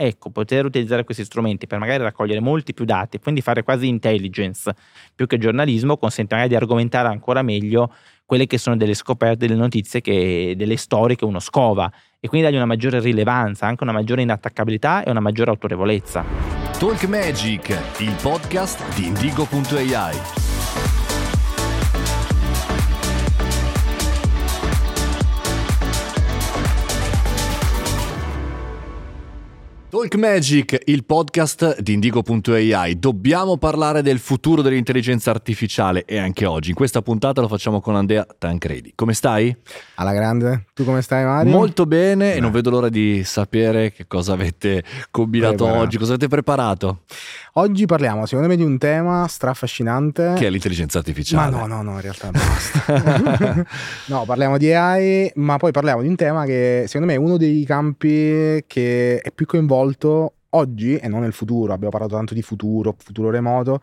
ecco, poter utilizzare questi strumenti per magari raccogliere molti più dati, quindi fare quasi intelligence più che giornalismo, consente magari di argomentare ancora meglio quelle che sono delle scoperte, delle notizie, che, delle storie che uno scova e quindi dargli una maggiore rilevanza, anche una maggiore inattaccabilità e una maggiore autorevolezza. Talk Magic, il podcast di Indigo.ai. Talk Magic, il podcast di Indigo.ai. Dobbiamo parlare del futuro dell'intelligenza artificiale e anche oggi. In questa puntata lo facciamo con Andrea Tancredi. Come stai? Alla grande. Tu come stai, Mario? Molto bene Beh. e non vedo l'ora di sapere che cosa avete combinato Preparato. oggi, cosa avete preparato. Oggi parliamo, secondo me, di un tema strafascinante. Che è l'intelligenza artificiale. Ma no, no, no, in realtà basta. no, parliamo di AI, ma poi parliamo di un tema che secondo me è uno dei campi che è più coinvolto oggi e non nel futuro. Abbiamo parlato tanto di futuro, futuro remoto,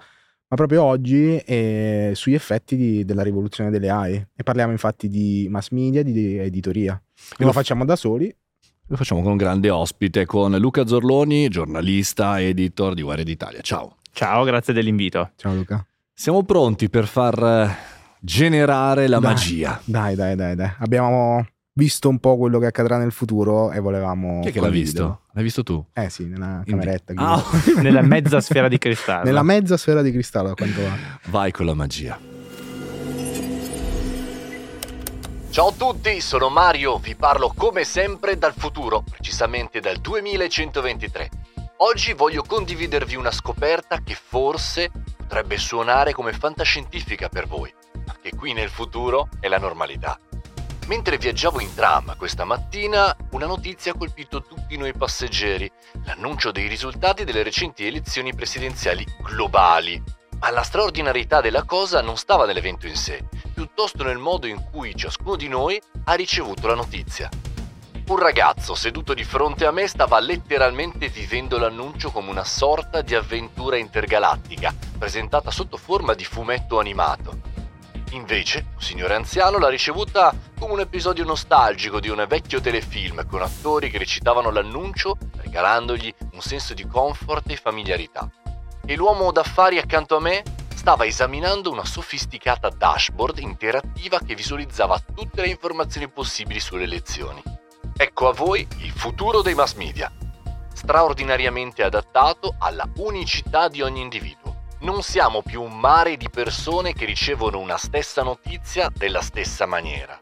ma proprio oggi è sugli effetti di, della rivoluzione delle AI. E parliamo infatti di mass media, di editoria. E lo facciamo da soli lo facciamo con un grande ospite, con Luca Zorloni, giornalista, editor di Wired Italia. Ciao. Ciao, grazie dell'invito. Ciao Luca. Siamo pronti per far eh, generare la dai, magia. Dai, dai, dai, dai. Abbiamo visto un po' quello che accadrà nel futuro e volevamo... Chi è che l'ha visto? L'hai visto tu? Eh sì, nella cameretta. Ah, nella mezza sfera di cristallo. Nella mezza sfera di cristallo, quanto va. Vai con la magia. Ciao a tutti, sono Mario, vi parlo come sempre dal futuro, precisamente dal 2123. Oggi voglio condividervi una scoperta che forse potrebbe suonare come fantascientifica per voi, ma che qui nel futuro è la normalità. Mentre viaggiavo in tram questa mattina, una notizia ha colpito tutti noi passeggeri, l'annuncio dei risultati delle recenti elezioni presidenziali globali. Ma la straordinarietà della cosa non stava nell'evento in sé, piuttosto nel modo in cui ciascuno di noi ha ricevuto la notizia. Un ragazzo seduto di fronte a me stava letteralmente vivendo l'annuncio come una sorta di avventura intergalattica, presentata sotto forma di fumetto animato. Invece, un signore anziano l'ha ricevuta come un episodio nostalgico di un vecchio telefilm con attori che recitavano l'annuncio regalandogli un senso di comfort e familiarità. E l'uomo d'affari accanto a me stava esaminando una sofisticata dashboard interattiva che visualizzava tutte le informazioni possibili sulle elezioni. Ecco a voi il futuro dei mass media, straordinariamente adattato alla unicità di ogni individuo. Non siamo più un mare di persone che ricevono una stessa notizia della stessa maniera.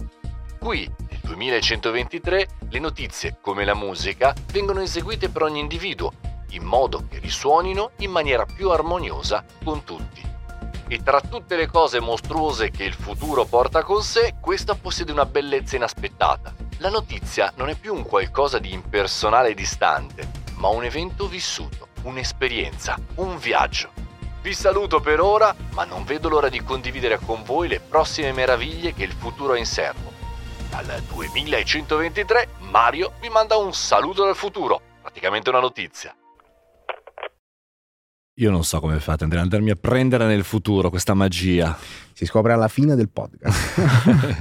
Qui, nel 2123, le notizie, come la musica, vengono eseguite per ogni individuo, in modo che risuonino in maniera più armoniosa con tutti. E tra tutte le cose mostruose che il futuro porta con sé, questa possiede una bellezza inaspettata. La notizia non è più un qualcosa di impersonale e distante, ma un evento vissuto, un'esperienza, un viaggio. Vi saluto per ora, ma non vedo l'ora di condividere con voi le prossime meraviglie che il futuro ha in serbo. Dal 2123 Mario vi manda un saluto dal futuro, praticamente una notizia. Io non so come fate ad andarmi a prendere nel futuro questa magia. Si scopre alla fine del podcast.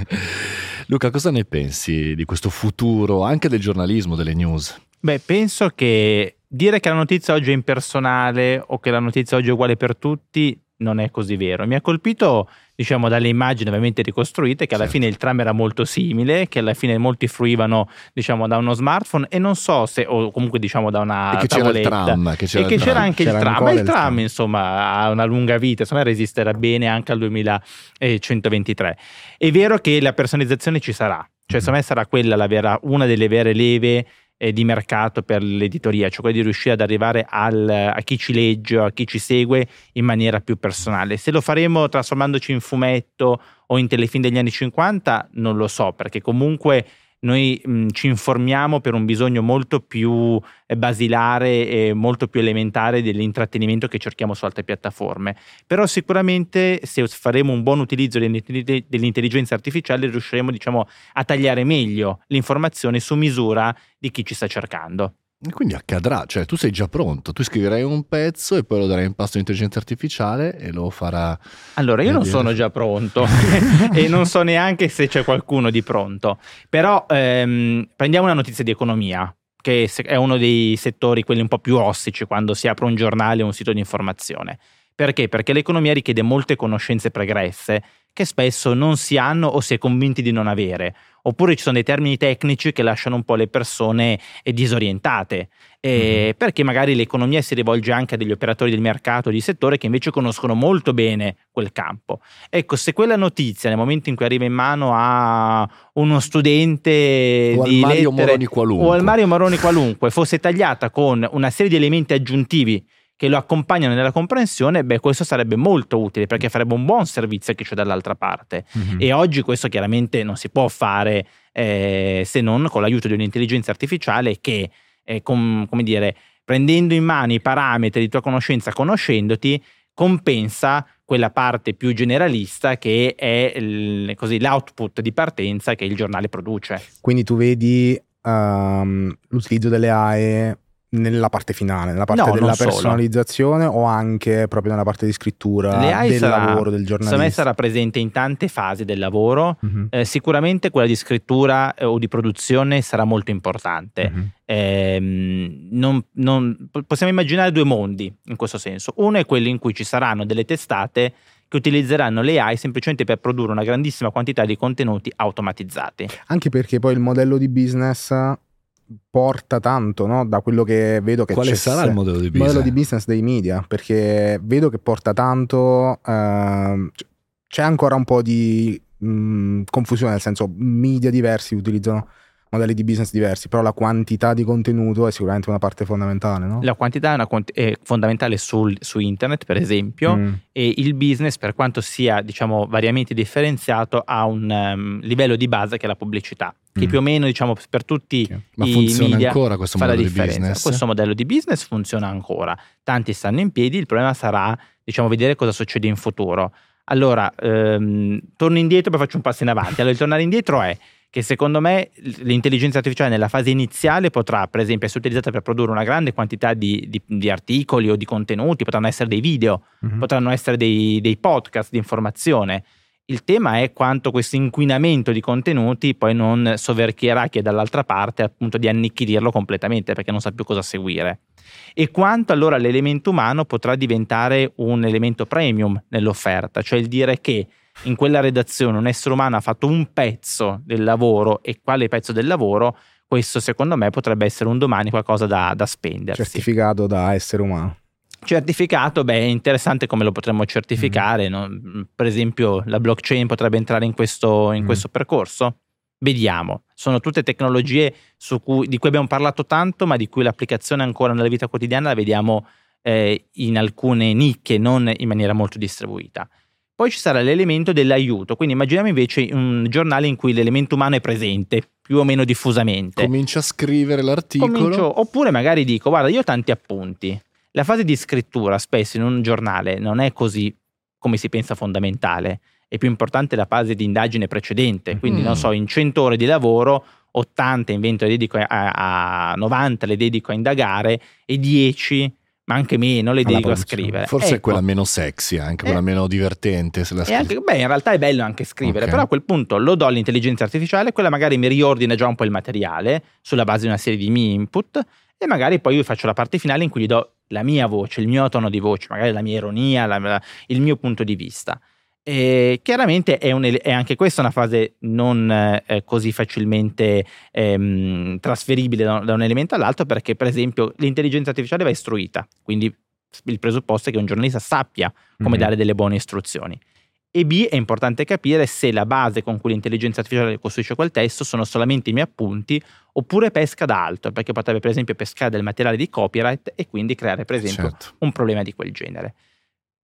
Luca, cosa ne pensi di questo futuro, anche del giornalismo, delle news? Beh, penso che dire che la notizia oggi è impersonale o che la notizia oggi è uguale per tutti non è così vero. Mi ha colpito, diciamo, dalle immagini ovviamente ricostruite che alla certo. fine il tram era molto simile, che alla fine molti fruivano, diciamo, da uno smartphone e non so se, o comunque diciamo da una e che tavoletta. C'era il tram, che c'era e che c'era anche c'era il tram, ma il tram, tram, insomma ha una lunga vita, insomma resisterà bene anche al 2123. È vero che la personalizzazione ci sarà, cioè mm-hmm. secondo me sarà quella la vera, una delle vere leve eh, di mercato per l'editoria, cioè quello di riuscire ad arrivare al, a chi ci legge, a chi ci segue in maniera più personale. Se lo faremo trasformandoci in fumetto o in telefilm degli anni 50, non lo so, perché comunque noi mh, ci informiamo per un bisogno molto più eh, basilare e molto più elementare dell'intrattenimento che cerchiamo su altre piattaforme. Però sicuramente se faremo un buon utilizzo dell'intelligenza artificiale riusciremo diciamo, a tagliare meglio l'informazione su misura di chi ci sta cercando. Quindi accadrà, cioè tu sei già pronto, tu scriverai un pezzo e poi lo darai in pasto all'intelligenza artificiale e lo farà. Allora, io non dire... sono già pronto e non so neanche se c'è qualcuno di pronto, però ehm, prendiamo una notizia di economia che è uno dei settori quelli un po' più ostici quando si apre un giornale o un sito di informazione. Perché? Perché l'economia richiede molte conoscenze pregresse che spesso non si hanno o si è convinti di non avere, oppure ci sono dei termini tecnici che lasciano un po' le persone eh, disorientate, eh, mm-hmm. perché magari l'economia si rivolge anche a degli operatori del mercato di settore che invece conoscono molto bene quel campo. Ecco, se quella notizia nel momento in cui arriva in mano a uno studente o di al Mario lettere, Moroni qualunque. o al Mario Moroni qualunque fosse tagliata con una serie di elementi aggiuntivi che lo accompagnano nella comprensione, beh, questo sarebbe molto utile perché farebbe un buon servizio a chi c'è dall'altra parte. Mm-hmm. E oggi questo chiaramente non si può fare eh, se non con l'aiuto di un'intelligenza artificiale che, eh, com, come dire, prendendo in mano i parametri di tua conoscenza, conoscendoti, compensa quella parte più generalista che è il, così, l'output di partenza che il giornale produce. Quindi tu vedi um, l'utilizzo delle AE nella parte finale, nella parte no, della personalizzazione solo. o anche proprio nella parte di scrittura del sarà, lavoro del giornalista? Secondo me sarà presente in tante fasi del lavoro, uh-huh. eh, sicuramente quella di scrittura eh, o di produzione sarà molto importante. Uh-huh. Eh, non, non, possiamo immaginare due mondi in questo senso. Uno è quello in cui ci saranno delle testate che utilizzeranno le AI semplicemente per produrre una grandissima quantità di contenuti automatizzati. Anche perché poi il modello di business porta tanto no? da quello che vedo che quale c'è sarà il modello di business? Modello di business dei media perché vedo che porta tanto uh, c'è ancora un po' di mh, mm, confusione nel senso media diversi utilizzano modelli di business diversi, però la quantità di contenuto è sicuramente una parte fondamentale. No? La quantità è, una, è fondamentale sul, su internet, per esempio, mm. e il business, per quanto sia diciamo, variamente differenziato, ha un um, livello di base che è la pubblicità, che mm. più o meno diciamo, per tutti Ma i funziona media ancora questo modello di business? Questo modello di business funziona ancora, tanti stanno in piedi, il problema sarà diciamo, vedere cosa succede in futuro. Allora, ehm, torno indietro e poi faccio un passo in avanti. Allora, il tornare indietro è che secondo me l'intelligenza artificiale nella fase iniziale potrà per esempio essere utilizzata per produrre una grande quantità di, di, di articoli o di contenuti, potranno essere dei video, mm-hmm. potranno essere dei, dei podcast di informazione. Il tema è quanto questo inquinamento di contenuti poi non soverchierà chi è dall'altra parte appunto di annichilirlo completamente perché non sa più cosa seguire. E quanto allora l'elemento umano potrà diventare un elemento premium nell'offerta, cioè il dire che in quella redazione un essere umano ha fatto un pezzo del lavoro e quale pezzo del lavoro, questo secondo me potrebbe essere un domani qualcosa da, da spendersi. Certificato da essere umano. Certificato, beh, è interessante come lo potremmo certificare. Mm. No? Per esempio, la blockchain potrebbe entrare in questo, in mm. questo percorso? Vediamo. Sono tutte tecnologie cui, di cui abbiamo parlato tanto, ma di cui l'applicazione ancora nella vita quotidiana la vediamo eh, in alcune nicchie, non in maniera molto distribuita. Poi ci sarà l'elemento dell'aiuto, quindi immaginiamo invece un giornale in cui l'elemento umano è presente più o meno diffusamente. Comincia a scrivere l'articolo. Comincio, oppure magari dico, guarda, io ho tanti appunti. La fase di scrittura spesso in un giornale non è così come si pensa fondamentale. È più importante la fase di indagine precedente. Quindi, mm. non so, in 100 ore di lavoro, 80 invento le dedico a, a 90 le dedico a indagare e 10 ma anche meno le dedico a scrivere. Forse ecco. è quella meno sexy, anche quella eh. meno divertente. Se la anche, beh, in realtà è bello anche scrivere, okay. però a quel punto lo do all'intelligenza artificiale, quella magari mi riordina già un po' il materiale sulla base di una serie di miei input e magari poi io faccio la parte finale in cui gli do la mia voce, il mio tono di voce, magari la mia ironia, la, la, il mio punto di vista. E chiaramente è, un, è, anche questa una fase non eh, così facilmente ehm, trasferibile da, da, un elemento all'altro perché per esempio l'intelligenza artificiale va istruita, quindi il presupposto è che un giornalista sappia come mm-hmm. dare delle buone istruzioni. E B è importante capire se la base con cui l'intelligenza artificiale costruisce quel testo sono solamente i miei appunti oppure pesca da altro, perché potrebbe per esempio pescare del materiale di copyright e quindi creare per esempio certo. un problema di quel genere.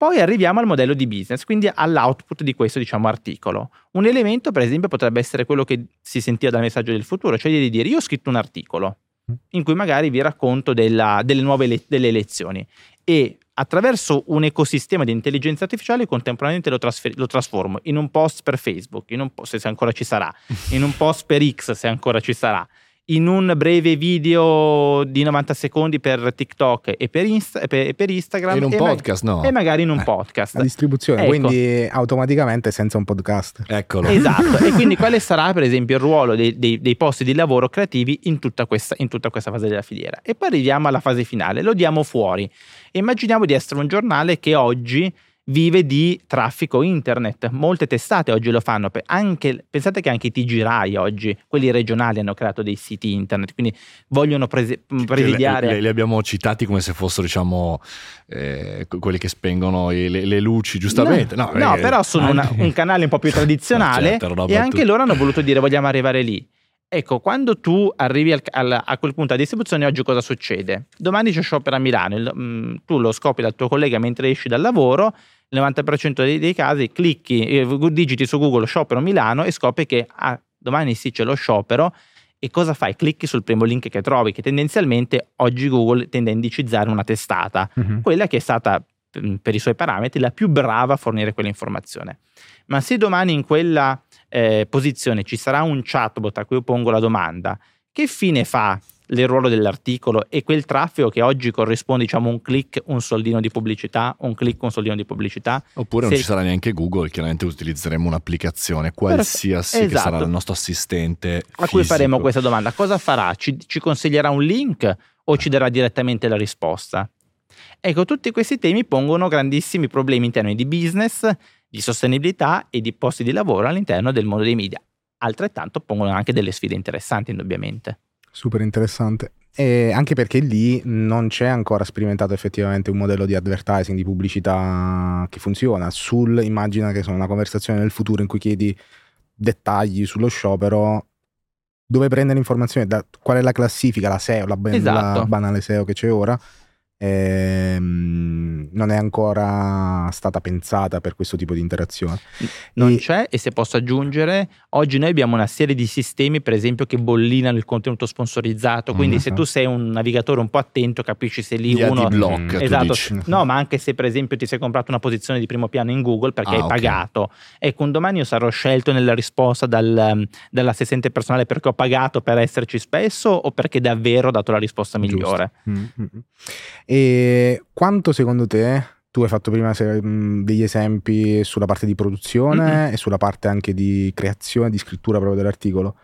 Poi arriviamo al modello di business, quindi all'output di questo diciamo, articolo. Un elemento, per esempio, potrebbe essere quello che si sentiva dal messaggio del futuro, cioè di dire io ho scritto un articolo mm. in cui magari vi racconto della, delle nuove le, delle elezioni e attraverso un ecosistema di intelligenza artificiale contemporaneamente lo, trasfer- lo, trasformo in un post per Facebook, in un post se ancora ci sarà, in un post per X se ancora ci sarà, in un breve video di 90 secondi per TikTok e per, Insta, per, per Instagram. in un podcast, ma- no? E magari in un eh, podcast. La distribuzione, ecco. quindi automaticamente senza un podcast. Eccolo. Esatto, e quindi quale sarà per esempio il ruolo dei, dei, dei posti di lavoro creativi in tutta, questa, in tutta questa fase della filiera. E poi arriviamo alla fase finale, lo diamo fuori. Immaginiamo di essere un giornale che oggi vive di traffico internet. Molte testate oggi lo fanno. Anche, pensate che anche i TG Rai oggi, quelli regionali, hanno creato dei siti internet, quindi vogliono prese, presidiare. Li, li, abbiamo citati come se fossero, diciamo, eh, quelli che spengono le, le luci, giustamente. No, no, no però sono una, un canale un po' più tradizionale certo, e anche loro hanno voluto dire vogliamo arrivare lì. Ecco, quando tu arrivi al, al, a quel punto di distribuzione, oggi cosa succede? Domani c'è sciopero a Milano, il, mh, mm, tu lo scopri dal tuo collega mentre esci dal lavoro, nel 90% dei, dei casi clicchi, eh, digiti su Google sciopero Milano e scopri che ah, domani sì c'è lo sciopero e cosa fai? Clicchi sul primo link che trovi, che tendenzialmente oggi Google tende a indicizzare una testata, uh-huh. quella che è stata mm, per i suoi parametri la più brava a fornire quell'informazione. Ma se domani in quella eh, posizione ci sarà un chatbot a cui io pongo la domanda, che fine fa il ruolo dell'articolo e quel traffico che oggi corrisponde diciamo un click, un soldino di pubblicità, un click, un soldino di pubblicità. Oppure Se... non ci sarà neanche Google, chiaramente utilizzeremo un'applicazione qualsiasi esatto. che sarà esatto. il nostro assistente. A cui faremo questa domanda, cosa farà? Ci, ci consiglierà un link o ci darà direttamente la risposta? Ecco, tutti questi temi pongono grandissimi problemi in termini di business, di sostenibilità e di posti di lavoro all'interno del mondo dei media. Altrettanto pongono anche delle sfide interessanti, indubbiamente. Super interessante. E anche perché lì non c'è ancora sperimentato effettivamente un modello di advertising, di pubblicità che funziona. Sul, immagina che sono una conversazione nel futuro in cui chiedi dettagli sullo sciopero, dove prendere informazioni, da, qual è la classifica, la SEO, la, esatto. la banale SEO che c'è ora ehm, non è ancora stata pensata per questo tipo di interazione. Non e... c'è e se posso aggiungere, oggi noi abbiamo una serie di sistemi per esempio che bollinano il contenuto sponsorizzato, quindi mm, se tu sei un navigatore un po' attento capisci se lì Gli uno... Block, esatto, no ma anche se per esempio ti sei comprato una posizione di primo piano in Google perché ah, hai okay. pagato, ecco un domani io sarò scelto nella risposta dal, dall'assistente personale perché ho pagato per esserci spesso o perché davvero ho dato la risposta migliore. Mm-hmm. E quanto secondo te, tu hai fatto prima degli esempi sulla parte di produzione mm-hmm. e sulla parte anche di creazione, di scrittura proprio dell'articolo,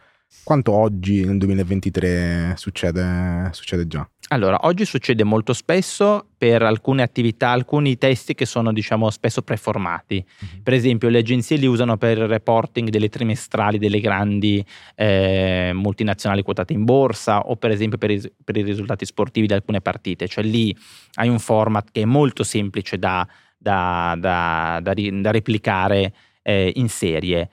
quanto oggi nel 2023 succede, succede già? Allora, oggi succede molto spesso per alcune attività, alcuni testi che sono diciamo spesso preformati. Mm-hmm. Per esempio, le agenzie li usano per il reporting delle trimestrali delle grandi eh, multinazionali quotate in borsa o per esempio per i, per i, risultati sportivi di alcune partite. Cioè lì hai un format che è molto semplice da, da, da, da replicare eh, in serie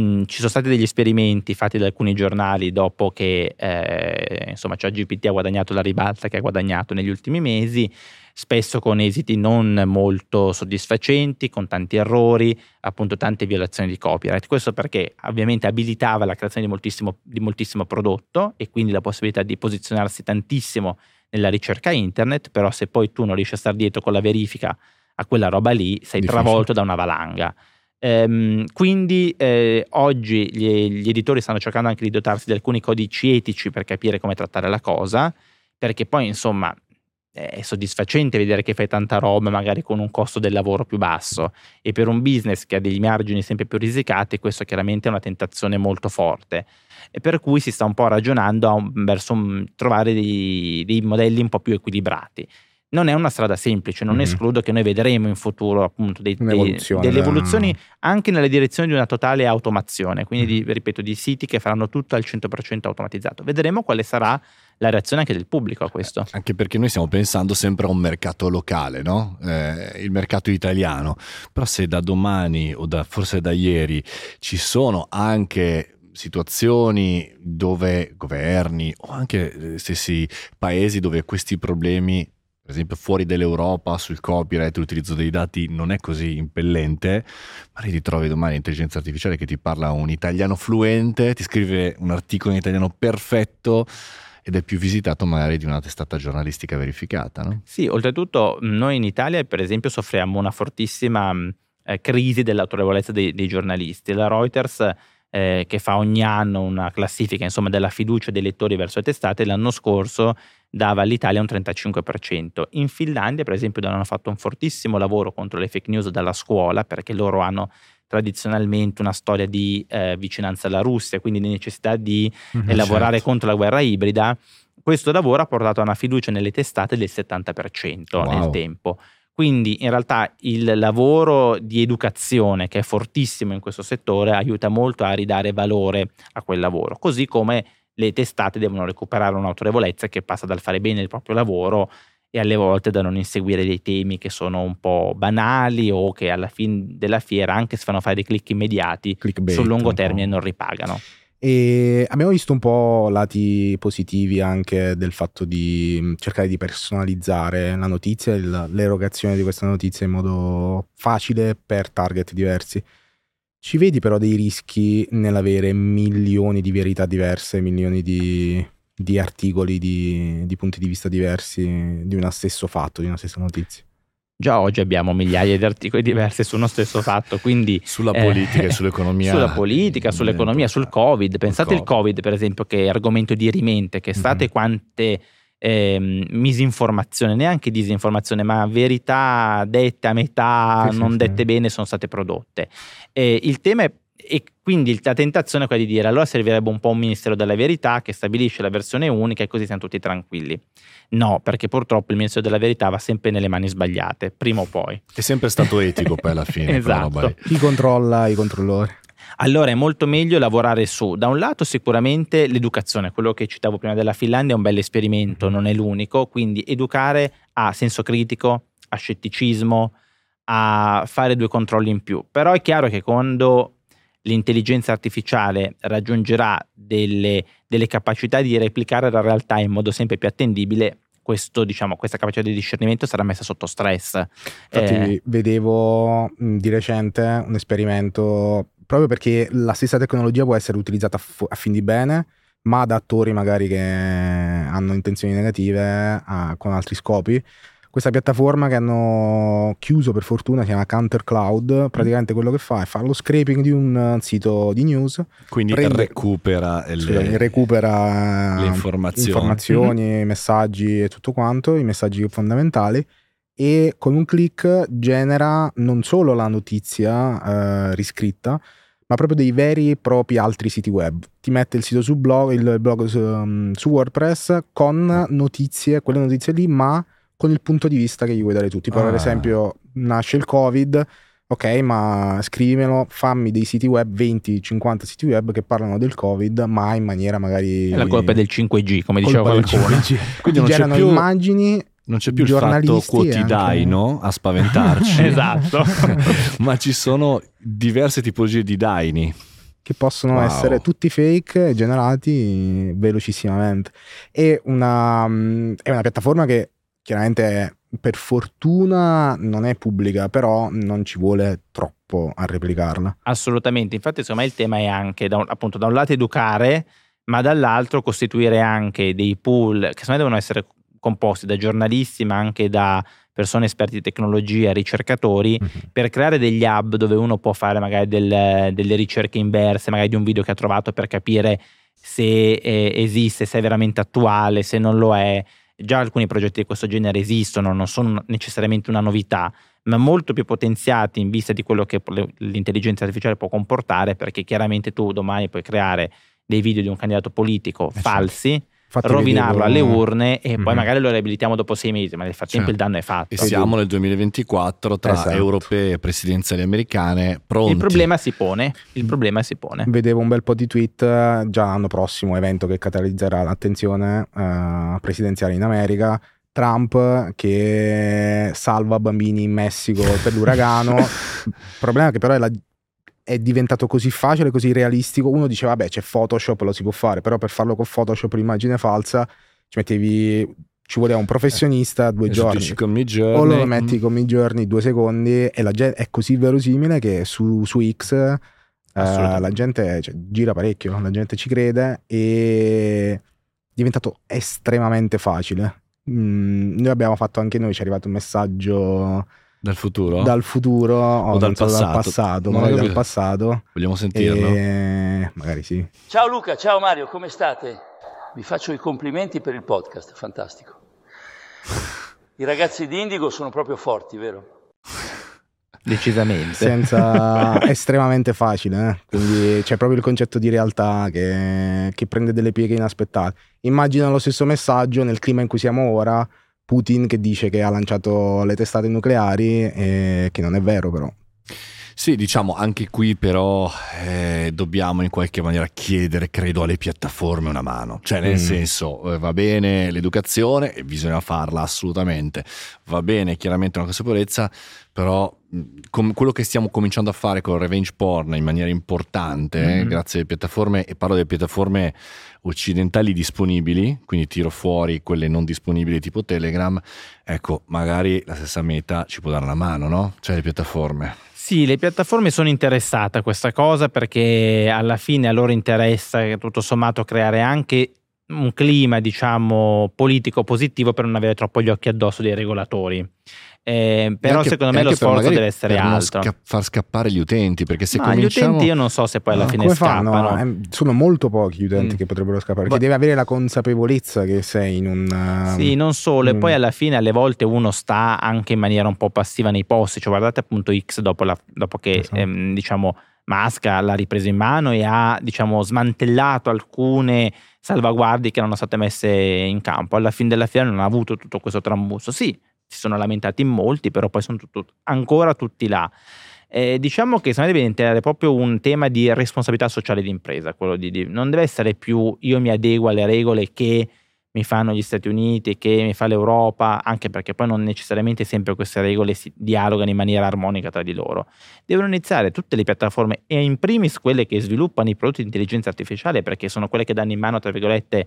mh, ci sono stati degli esperimenti fatti da alcuni giornali dopo che eh, insomma ChatGPT ha guadagnato la ribalta che ha guadagnato negli ultimi mesi, spesso con esiti non molto soddisfacenti, con tanti errori, appunto tante violazioni di copyright. Questo perché ovviamente abilitava la creazione di moltissimo, di moltissimo prodotto e quindi la possibilità di posizionarsi tantissimo nella ricerca internet, però se poi tu non riesci a stare dietro con la verifica a quella roba lì, sei Difficile. travolto da una valanga. Ehm, quindi eh, oggi gli, gli, editori stanno cercando anche di dotarsi di alcuni codici etici per capire come trattare la cosa, perché poi insomma è soddisfacente vedere che fai tanta roba magari con un costo del lavoro più basso. E per un business che ha degli margini sempre più risicati questo chiaramente è una tentazione molto forte. E per cui si sta un po' ragionando un, verso un, trovare dei, dei modelli un po' più equilibrati non è una strada semplice, non mm-hmm. escludo che noi vedremo in futuro appunto dei, dei, delle evoluzioni anche nella direzione di una totale automazione, quindi mm-hmm. di, ripeto di siti che faranno tutto al 100% automatizzato. Vedremo quale sarà la reazione anche del pubblico a questo. Anche perché noi stiamo pensando sempre a un mercato locale, no? eh, il mercato italiano, però se da domani o da, forse da ieri ci sono anche situazioni dove governi o anche stessi paesi dove questi problemi per esempio fuori dall'Europa sul copyright, l'utilizzo dei dati non è così impellente, ma ti trovi domani l'intelligenza artificiale che ti parla un italiano fluente, ti scrive un articolo in italiano perfetto ed è più visitato magari di una testata giornalistica verificata. No? Sì, oltretutto noi in Italia per esempio soffriamo una fortissima eh, crisi dell'autorevolezza dei, dei giornalisti. La Reuters eh, che fa ogni anno una classifica insomma, della fiducia dei lettori verso le testate, l'anno scorso dava all'Italia un 35%. In Finlandia, per esempio, hanno fatto un fortissimo lavoro contro le fake news dalla scuola, perché loro hanno tradizionalmente una storia di eh, vicinanza alla Russia, quindi di necessità di mm-hmm, lavorare certo. contro la guerra ibrida. Questo lavoro ha portato a una fiducia nelle testate del 70% wow. nel tempo. Quindi in realtà il lavoro di educazione che è fortissimo in questo settore aiuta molto a ridare valore a quel lavoro, così come le testate devono recuperare un'autorevolezza che passa dal fare bene il proprio lavoro e alle volte da non inseguire dei temi che sono un po' banali o che alla fine della fiera, anche se fanno fare dei click immediati, Clickbait, sul lungo termine non ripagano. E abbiamo visto un po' lati positivi anche del fatto di mm, cercare di personalizzare la notizia, l'erogazione di questa notizia in modo facile per target diversi. Ci vedi però dei rischi nell'avere milioni di verità diverse, milioni di, di articoli, di, di punti di vista diversi di uno stesso fatto, di una stessa notizia? Già oggi abbiamo migliaia di articoli diversi su uno stesso fatto, quindi... Sulla politica eh, e sull'economia. Sulla politica, sull'economia, sul Covid. Pensate al COVID. COVID, per esempio, che è argomento di rimente, che state mm-hmm. quante eh, misinformazione, neanche disinformazione, ma verità dette a metà, sì, non sì, dette sì. bene, sono state prodotte. Eh, il tema è e quindi la tentazione è quella di dire allora servirebbe un po' un ministero della verità che stabilisce la versione unica e così siamo tutti tranquilli. No, perché purtroppo il ministero della verità va sempre nelle mani sbagliate, prima o poi. È sempre stato etico poi alla fine. esatto. Chi controlla i controllori? Allora è molto meglio lavorare su, da un lato sicuramente l'educazione, quello che citavo prima della Finlandia è un bel esperimento, non è l'unico, quindi educare a senso critico, a scetticismo, a fare due controlli in più. Però è chiaro che quando l'intelligenza artificiale raggiungerà delle, delle, capacità di replicare la realtà in modo sempre più attendibile, questo, diciamo, questa capacità di discernimento sarà messa sotto stress. Infatti, eh, vedevo di recente un esperimento proprio perché la stessa tecnologia può essere utilizzata a, fu- a fin di bene, ma da attori magari che hanno intenzioni negative a, con altri scopi. Questa piattaforma che hanno chiuso per fortuna si chiama Counter Cloud. Praticamente quello che fa è fare lo scraping di un sito di news. Quindi prende, recupera, le, recupera le informazioni, informazioni mm-hmm. messaggi e tutto quanto i messaggi fondamentali e con un click genera non solo la notizia eh, riscritta ma proprio dei veri e propri altri siti web. Ti mette il sito su blog, il blog su, um, su WordPress con notizie, quelle notizie lì, ma con il punto di vista che gli vuoi dare tu. Tipo, ah. ad esempio, nasce il Covid, ok, ma scrivimelo, fammi dei siti web, 20-50 siti web che parlano del Covid, ma in maniera magari... È la colpa del 5G, come diceva qualcuno. Quindi non generano più... immagini non c'è più il fatto quotidiano anche... a spaventarci. esatto. ma ci sono diverse tipologie di daini. Che possono wow. essere tutti fake generati velocissimamente. È una, è una piattaforma che chiaramente per fortuna non è pubblica, però non ci vuole troppo a replicarla. Assolutamente, infatti secondo me il tema è anche da un, appunto da un lato educare, ma dall'altro costituire anche dei pool che secondo me devono essere composti da giornalisti, ma anche da persone esperti di tecnologia, ricercatori, mm-hmm. per creare degli hub dove uno può fare magari del, delle ricerche inverse, magari di un video che ha trovato per capire se eh, esiste, se è veramente attuale, se non lo è già alcuni progetti di questo genere esistono, non sono necessariamente una novità, ma molto più potenziati in vista di quello che l'intelligenza artificiale può comportare, perché chiaramente tu domani puoi creare dei video di un candidato politico eh falsi, Infatti rovinarlo alle urne e mm-hmm. poi magari lo riabilitiamo dopo sei mesi, ma nel frattempo certo. il danno è fatto. E siamo nel 2024 tra esatto. europee e presidenziali americane pronti. Il problema si pone, il problema si pone. Vedevo un bel po' di tweet eh, già l'anno prossimo, evento che catalizzerà l'attenzione uh, presidenziale in America. Trump che salva bambini in Messico per l'uragano. il problema è che però è la è diventato così facile, così realistico. Uno dice, vabbè, c'è Photoshop, lo si può fare, però per farlo con Photoshop l'immagine falsa. Ci mettevi ci voleva un professionista due giorni. o lo metti con giorni due secondi e la gente è così verosimile che su, su X eh, la gente cioè, gira parecchio la gente ci crede e è diventato estremamente facile. Mm, noi abbiamo fatto anche noi ci è arrivato un messaggio Dal futuro? Dal futuro o, dal, passato. dal passato. Magari dal passato. Vogliamo sentirlo? E... Magari sì. Ciao Luca, ciao Mario, come state? Vi faccio i complimenti per il podcast, fantastico. I ragazzi di Indigo sono proprio forti, vero? Decisamente. Senza estremamente facile, eh? quindi c'è proprio il concetto di realtà che, che prende delle pieghe inaspettate. Immagina lo stesso messaggio nel clima in cui siamo ora, Putin che dice che ha lanciato le testate nucleari, eh, che non è vero però. Sì, diciamo anche qui però eh, dobbiamo in qualche maniera chiedere, credo, alle piattaforme una mano. Cioè, nel mm. senso, eh, va bene l'educazione e bisogna farla assolutamente. Va bene chiaramente una consapevolezza, però com- quello che stiamo cominciando a fare con il revenge porn in maniera importante, mm-hmm. grazie alle piattaforme, e parlo delle piattaforme occidentali disponibili, quindi tiro fuori quelle non disponibili tipo Telegram, ecco, magari la stessa meta ci può dare una mano, no? Cioè le piattaforme. Sì, le piattaforme sono interessate a questa cosa perché alla fine a loro interessa tutto sommato creare anche un clima, diciamo, politico positivo per non avere troppo gli occhi addosso dei regolatori. Eh, però anche, secondo me lo sforzo deve essere altro. Sca- far scappare gli utenti, perché se Ma cominciamo... gli utenti io non so se poi alla fine scappano. Fanno? Eh, sono molto pochi gli utenti mm. che potrebbero scappare, perché devi avere la consapevolezza che sei in un... Uh, sì, non solo, un... e poi alla fine alle volte uno sta anche in maniera un po' passiva nei posti, cioè guardate appunto X dopo, la, dopo che esatto. ehm, diciamo Musk l'ha ripreso in mano e ha diciamo smantellato alcune salvaguardie che erano state messe in campo. Alla fine della fiera non ha avuto tutto questo trambusto. Sì, si sono lamentati in molti, però poi sono tutto, ancora tutti là. Eh, diciamo che secondo me deve diventare proprio un tema di responsabilità sociale d'impresa, quello di, di, non deve essere più io mi adeguo alle regole che mi fanno gli Stati Uniti, che mi fa l'Europa, anche perché poi non necessariamente sempre queste regole si dialogano in maniera armonica tra di loro. Devono iniziare tutte le piattaforme e in primis quelle che sviluppano i prodotti di intelligenza artificiale perché sono quelle che danno in mano, tra virgolette,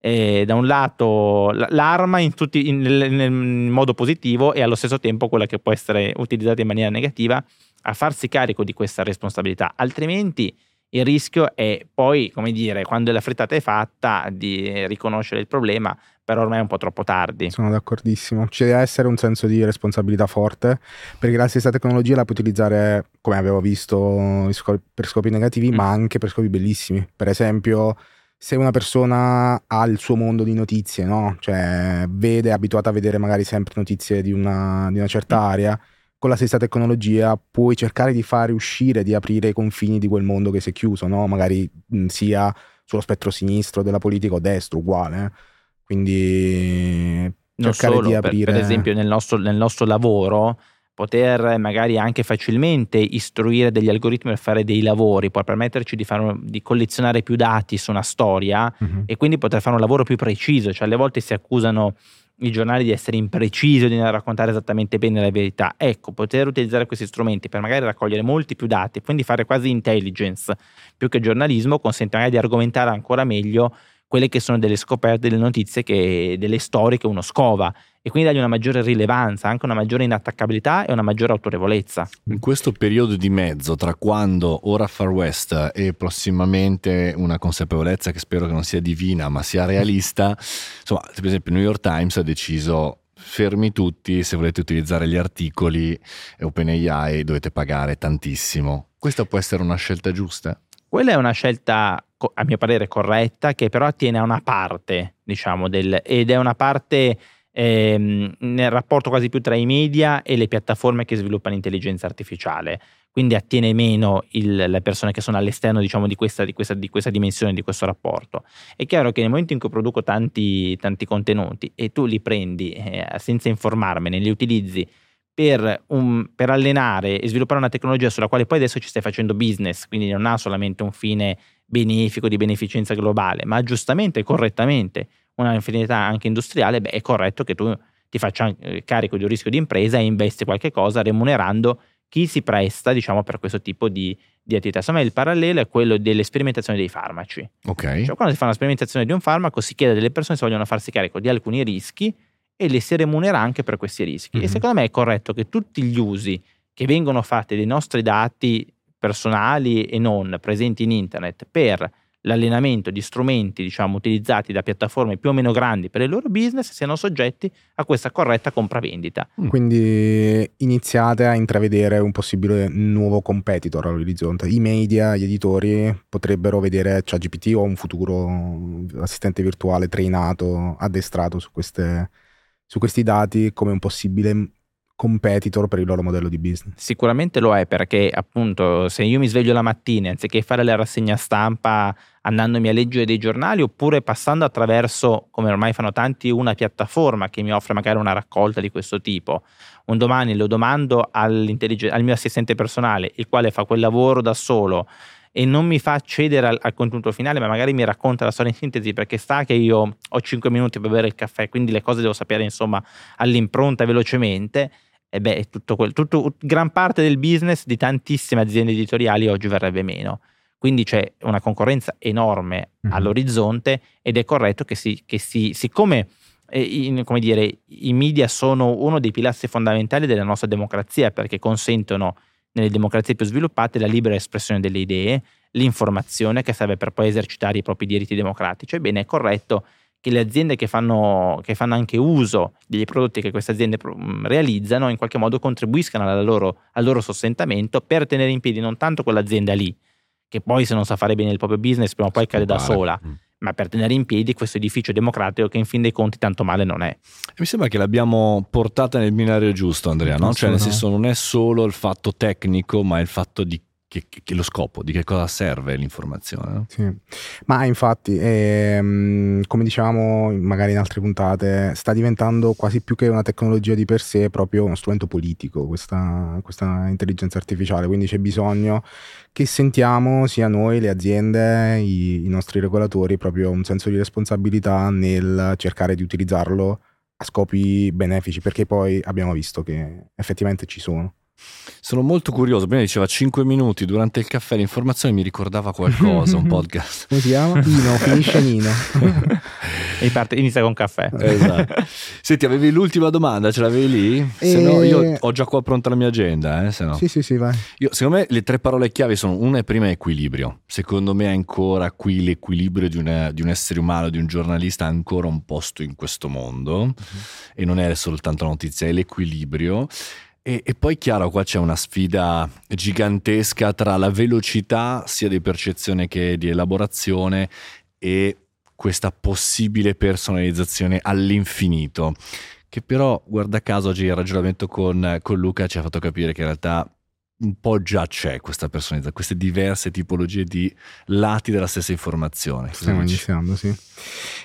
eh, da un lato l'arma in, tutti, in, nel, nel, modo positivo e allo stesso tempo quella che può essere utilizzata in maniera negativa a farsi carico di questa responsabilità, altrimenti il rischio è poi, come dire, quando la frittata è fatta, di riconoscere il problema, però ormai è un po' troppo tardi. Sono d'accordissimo. Ci deve essere un senso di responsabilità forte, perché la stessa tecnologia la puoi utilizzare, come avevo visto, per scopi negativi, mm. ma anche per scopi bellissimi. Per esempio se una persona ha il suo mondo di notizie, no? Cioè vede, è abituata a vedere magari sempre notizie di una, di una certa mm. area, con la stessa tecnologia puoi cercare di fare uscire, di aprire i confini di quel mondo che si è chiuso, no? Magari mh, sia sullo spettro sinistro della politica o destro, uguale. Eh? Quindi non cercare solo, di aprire... Per, per esempio nel nostro, nel nostro lavoro poter magari anche facilmente istruire degli algoritmi per fare dei lavori, può permetterci di, fare, di collezionare più dati su una storia uh-huh. e quindi poter fare un lavoro più preciso, cioè alle volte si accusano i giornali di essere imprecisi o di non raccontare esattamente bene la verità. Ecco, poter utilizzare questi strumenti per magari raccogliere molti più dati, quindi fare quasi intelligence più che giornalismo, consente magari di argomentare ancora meglio quelle che sono delle scoperte, delle notizie, che, delle storie che uno scova e quindi dargli una maggiore rilevanza, anche una maggiore inattaccabilità e una maggiore autorevolezza. In questo periodo di mezzo tra quando ora Far West e prossimamente una consapevolezza che spero che non sia divina ma sia realista, insomma, per esempio il New York Times ha deciso fermi tutti, se volete utilizzare gli articoli OpenAI dovete pagare tantissimo. Questa può essere una scelta giusta? Quella è una scelta, a mio parere, corretta, che però attiene a una parte, diciamo, del, ed è una parte ehm, nel rapporto quasi più tra i media e le piattaforme che sviluppano intelligenza artificiale. Quindi attiene meno il, le persone che sono all'esterno diciamo, di, questa, di, questa, di, questa, dimensione, di questo rapporto. È chiaro che nel momento in cui produco tanti, tanti contenuti e tu li prendi eh, senza informarmene, li utilizzi per, un, per, allenare e sviluppare una tecnologia sulla quale poi adesso ci stai facendo business, quindi non ha solamente un fine benefico di beneficenza globale, ma giustamente e correttamente una finalità anche industriale, beh, è corretto che tu ti faccia eh, carico di un rischio di impresa e investi qualche cosa remunerando chi si presta diciamo, per questo tipo di, di attività. Insomma, il parallelo è quello delle sperimentazioni dei farmaci. Okay. Cioè, quando si fa una sperimentazione di un farmaco si chiede delle persone se vogliono farsi carico di alcuni rischi e le si remunera anche per questi rischi. Mm-hmm. E mhm. secondo me è corretto che tutti gli usi che vengono fatti dei nostri dati personali e non presenti in internet per l'allenamento di strumenti diciamo, utilizzati da piattaforme più o meno grandi per il loro business siano soggetti a questa corretta compravendita. Mm. Quindi iniziate a intravedere un possibile nuovo competitor all'orizzonte. I media, gli editori potrebbero vedere ChatGPT o un futuro assistente virtuale trainato, addestrato su, queste, su questi dati come un possibile competitor per il loro modello di business. Sicuramente lo è perché appunto se io mi sveglio la mattina anziché fare la rassegna stampa andandomi a leggere dei giornali oppure passando attraverso, come ormai fanno tanti, una piattaforma che mi offre magari una raccolta di questo tipo, un domani lo domando al mio assistente personale, il quale fa quel lavoro da solo e non mi fa accedere al, al, contenuto finale, ma magari mi racconta la storia in sintesi perché sa che io ho 5 minuti per bere il caffè, quindi le cose devo sapere insomma all'impronta velocemente e beh, tutto quel, tutto, gran parte del business di tantissime aziende editoriali oggi verrebbe meno. Quindi c'è una concorrenza enorme mm-hmm. all'orizzonte ed è corretto che si, che si siccome eh, in, come dire, i media sono uno dei pilastri fondamentali della nostra democrazia perché consentono nelle democrazie più sviluppate la libera espressione delle idee, l'informazione che serve per poi esercitare i propri diritti democratici. Ebbene, è corretto che le aziende che fanno, che fanno, anche uso dei prodotti che queste aziende mm, realizzano in qualche modo contribuiscano loro, al loro sostentamento per tenere in piedi non tanto quell'azienda lì, che poi se non sa fare bene il proprio business prima o poi cade da sola, mm. ma per tenere in piedi questo edificio democratico che in fin dei conti tanto male non è. Mi sembra che l'abbiamo portata nel binario giusto Andrea, no? Cioè nel senso non è solo il fatto tecnico ma il fatto di che, che, lo scopo, di che cosa serve l'informazione. No? Sì. Ma infatti, ehm, come dicevamo magari in altre puntate, sta diventando quasi più che una tecnologia di per sé proprio uno strumento politico, questa, questa intelligenza artificiale, quindi c'è bisogno che sentiamo sia noi, le aziende, i, i nostri regolatori, proprio un senso di responsabilità nel cercare di utilizzarlo a scopi benefici, perché poi abbiamo visto che effettivamente ci sono. Sono molto curioso. Prima diceva 5 minuti durante il caffè. L'informazione mi ricordava qualcosa, un podcast. Come si chiama? Nino, finisce Nino. e parte, inizia con caffè. Esatto. Senti, avevi l'ultima domanda, ce l'avevi lì? E... Se no, io ho già qua pronta la mia agenda. Eh, se no. Sì, sì, sì, vai. Io, secondo me le tre parole chiave sono: una è prima equilibrio. Secondo me ancora qui l'equilibrio di, una, di un essere umano, di un giornalista, ha ancora un posto in questo mondo. Uh-huh. E non è soltanto notizia, è l'equilibrio. E, e, poi chiaro, qua c'è una sfida gigantesca tra la velocità sia di percezione che di elaborazione e questa possibile personalizzazione all'infinito. Che però, guarda caso, oggi il ragionamento con, con Luca ci ha fatto capire che in realtà un po' già c'è questa personalità, queste diverse tipologie di lati della stessa informazione. Stiamo iniziando, sì.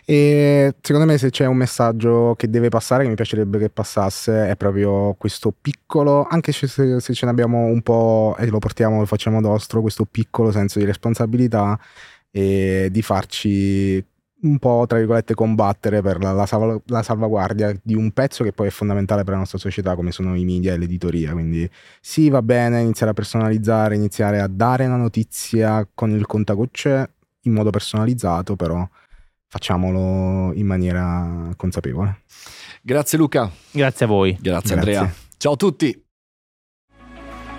E secondo me se c'è un messaggio che deve passare, che mi piacerebbe che passasse, è proprio questo piccolo, anche se, se ce ne abbiamo un po' e lo portiamo, lo facciamo d'ostro, questo piccolo senso di responsabilità e di farci un po', tra virgolette, combattere per la, la, salv- la, salvaguardia di un pezzo che poi è fondamentale per la nostra società, come sono i media e l'editoria. Quindi sì, va bene iniziare a personalizzare, iniziare a dare una notizia con il contagocce in modo personalizzato, però facciamolo in maniera consapevole. Grazie Luca. Grazie a voi. Grazie, Grazie. Andrea. Ciao a tutti.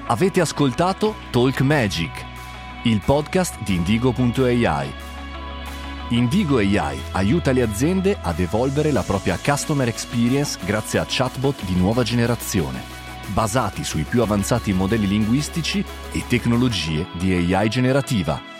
Avete ascoltato Talk Magic, il podcast di Indigo.ai Indigo AI aiuta le aziende ad evolvere la propria customer experience grazie a chatbot di nuova generazione, basati sui più avanzati modelli linguistici e tecnologie di AI generativa